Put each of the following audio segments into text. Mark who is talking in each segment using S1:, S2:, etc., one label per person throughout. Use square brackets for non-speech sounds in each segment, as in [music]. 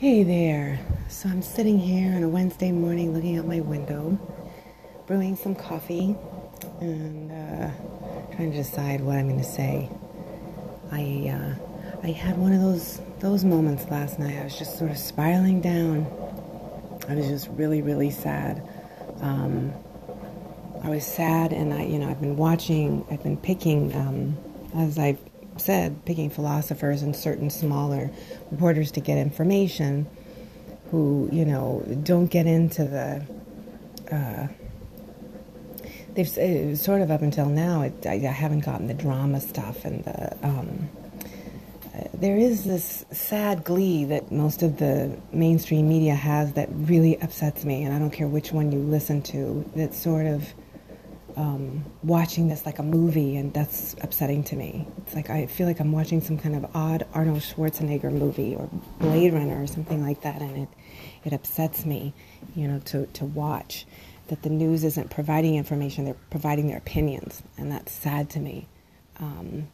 S1: Hey there. So I'm sitting here on a Wednesday morning looking out my window, brewing some coffee, and uh, trying to decide what I'm going to say. I uh, I had one of those those moments last night. I was just sort of spiraling down. I was just really really sad. Um, I was sad, and I you know I've been watching. I've been picking um, as I've said, picking philosophers and certain smaller reporters to get information who, you know, don't get into the. Uh, they've uh, sort of up until now, it, I, I, haven't gotten the drama stuff and the. Um, uh, there is this sad glee that most of the mainstream media has that really upsets me, and I don't care which one you listen to. That sort of um, watching this like a movie, and that's upsetting to me. It's like I feel like I'm watching some kind of odd Arnold Schwarzenegger movie or Blade Runner or something like that, and it it upsets me, you know, to to watch that the news isn't providing information; they're providing their opinions, and that's sad to me. Um,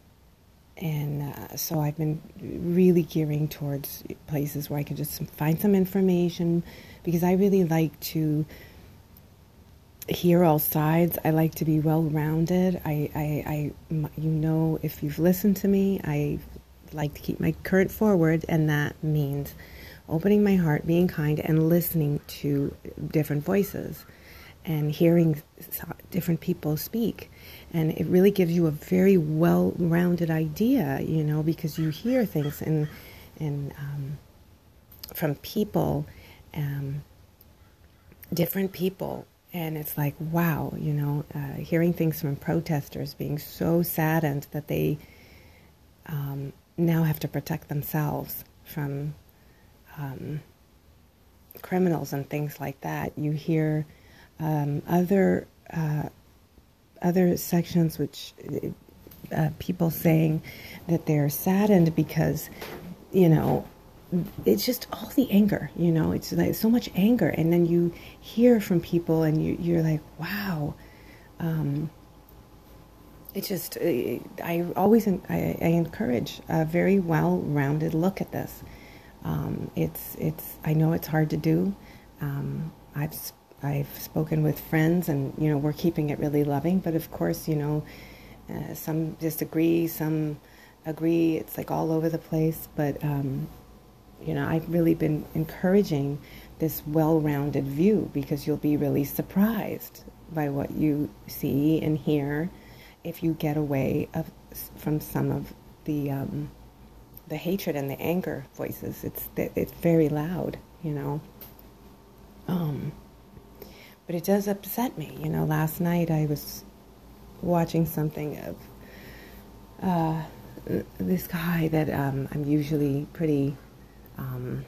S1: and uh, so I've been really gearing towards places where I can just find some information because I really like to hear all sides. I like to be well rounded. I, I, I, you know, if you've listened to me, I like to keep my current forward, and that means opening my heart, being kind, and listening to different voices and hearing different people speak. And it really gives you a very well rounded idea, you know, because you hear things and, and um, from people, um, different people and it's like wow you know uh, hearing things from protesters being so saddened that they um, now have to protect themselves from um, criminals and things like that. You hear um, other uh, other sections which uh, people saying that they're saddened because you know it's just all the anger, you know, it's like so much anger. And then you hear from people and you, you're like, wow. Um, it's just, I always, I, I encourage a very well-rounded look at this. Um, it's, it's, I know it's hard to do. Um, I've, I've spoken with friends and, you know, we're keeping it really loving, but of course, you know, uh, some disagree, some agree. It's like all over the place, but, um, you know, I've really been encouraging this well-rounded view because you'll be really surprised by what you see and hear if you get away of, from some of the um, the hatred and the anger voices. It's it's very loud, you know. Um, but it does upset me. You know, last night I was watching something of uh, this guy that um, I'm usually pretty um,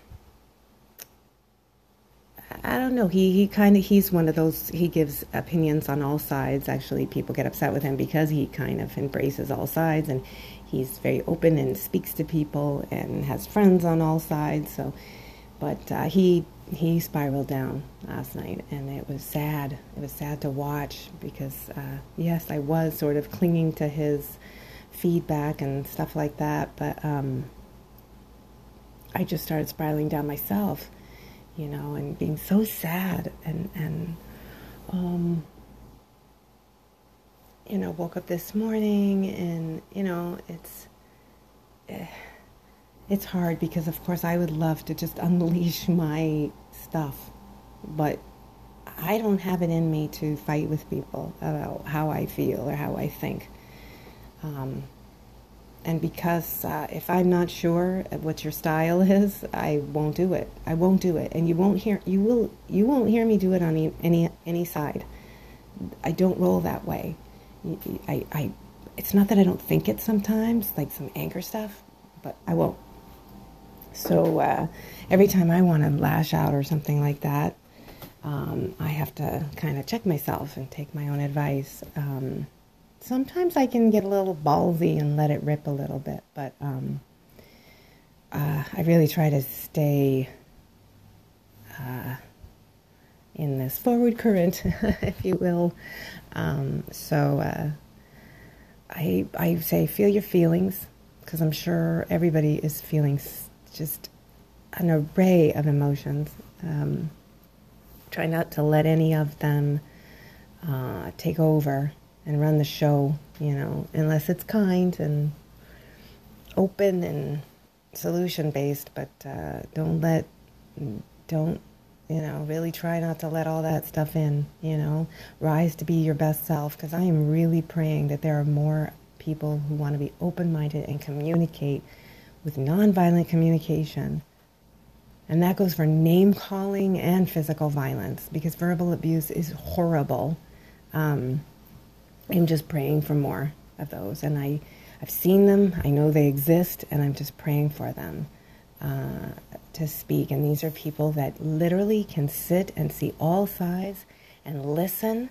S1: I don't know. He he kind of he's one of those. He gives opinions on all sides. Actually, people get upset with him because he kind of embraces all sides, and he's very open and speaks to people and has friends on all sides. So, but uh, he he spiraled down last night, and it was sad. It was sad to watch because uh, yes, I was sort of clinging to his feedback and stuff like that, but. Um, I just started spiraling down myself, you know, and being so sad and and um, you know, woke up this morning and you know, it's eh, it's hard because of course I would love to just [laughs] unleash my stuff, but I don't have it in me to fight with people about how I feel or how I think. Um, and because uh, if I'm not sure what your style [laughs] is, I won't do it. I won't do it, and you won't hear you will you won't hear me do it on any any, any side. I don't roll that way. I, I it's not that I don't think it sometimes, like some anger stuff, but I won't. So uh, every time I want to lash out or something like that, um, I have to kind of check myself and take my own advice. Um, sometimes I can get a little ballsy and let it rip a little bit, but um, uh, I really try to stay uh, in this forward current, [laughs] if you will. Um, so uh, I I say feel your feelings because I'm sure everybody is feeling just an array of emotions. Um, try not to let any of them uh, take over and run the show, you know, unless it's kind and open and solution based. But uh, don't let, don't, you know, really try not to let all that stuff in, you know. Rise to be your best self because I am really praying that there are more people who want to be open minded and communicate with nonviolent communication. And that goes for name calling and physical violence because verbal abuse is horrible. Um, I'm just praying for more of those. And I, I've seen them, I know they exist, and I'm just praying for them uh, to speak. And these are people that literally can sit and see all sides and listen.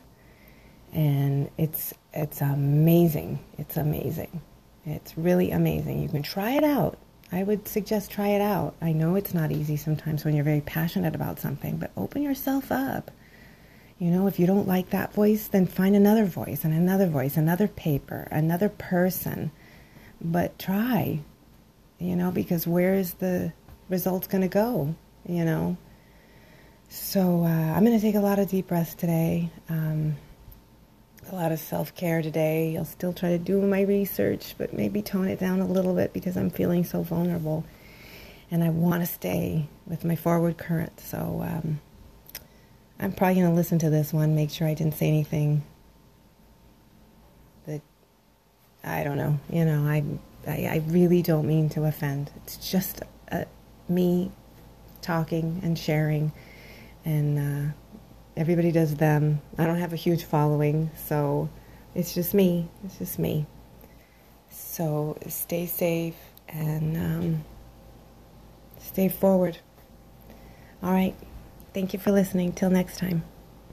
S1: And it's, it's amazing. It's amazing. It's really amazing. You can try it out. I would suggest try it out. I know it's not easy sometimes when you're very passionate about something, but open yourself up. You know, if you don't like that voice, then find another voice and another voice, another paper, another person. But try, you know, because where is the results going to go, you know? So uh, I'm going to take a lot of deep breaths today. Um, a lot of self care today. I'll still try to do my research, but maybe tone it down a little bit because I'm feeling so vulnerable. And I want to stay with my forward current. So um, I'm probably going to listen to this one, make sure I didn't say anything that I don't know. You know, I, I, I really don't mean to offend. It's just uh, me talking and sharing. And, uh, everybody does them. I don't have a huge following, so it's just me. It's just me. So stay safe and um, stay forward. All right. Thank you for listening. Till next time.